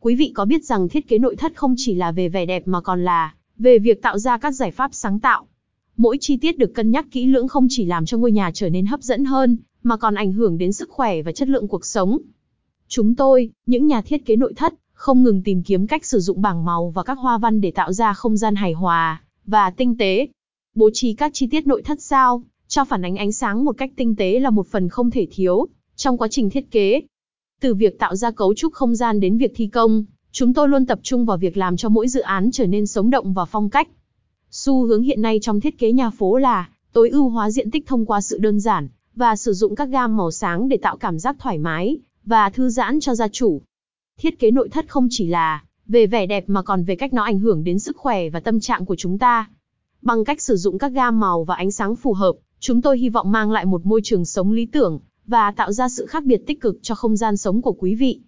quý vị có biết rằng thiết kế nội thất không chỉ là về vẻ đẹp mà còn là về việc tạo ra các giải pháp sáng tạo. Mỗi chi tiết được cân nhắc kỹ lưỡng không chỉ làm cho ngôi nhà trở nên hấp dẫn hơn, mà còn ảnh hưởng đến sức khỏe và chất lượng cuộc sống. Chúng tôi, những nhà thiết kế nội thất, không ngừng tìm kiếm cách sử dụng bảng màu và các hoa văn để tạo ra không gian hài hòa và tinh tế. Bố trí các chi tiết nội thất sao cho phản ánh ánh sáng một cách tinh tế là một phần không thể thiếu trong quá trình thiết kế. Từ việc tạo ra cấu trúc không gian đến việc thi công, chúng tôi luôn tập trung vào việc làm cho mỗi dự án trở nên sống động và phong cách. Xu hướng hiện nay trong thiết kế nhà phố là tối ưu hóa diện tích thông qua sự đơn giản và sử dụng các gam màu sáng để tạo cảm giác thoải mái và thư giãn cho gia chủ. Thiết kế nội thất không chỉ là về vẻ đẹp mà còn về cách nó ảnh hưởng đến sức khỏe và tâm trạng của chúng ta. Bằng cách sử dụng các gam màu và ánh sáng phù hợp, chúng tôi hy vọng mang lại một môi trường sống lý tưởng và tạo ra sự khác biệt tích cực cho không gian sống của quý vị.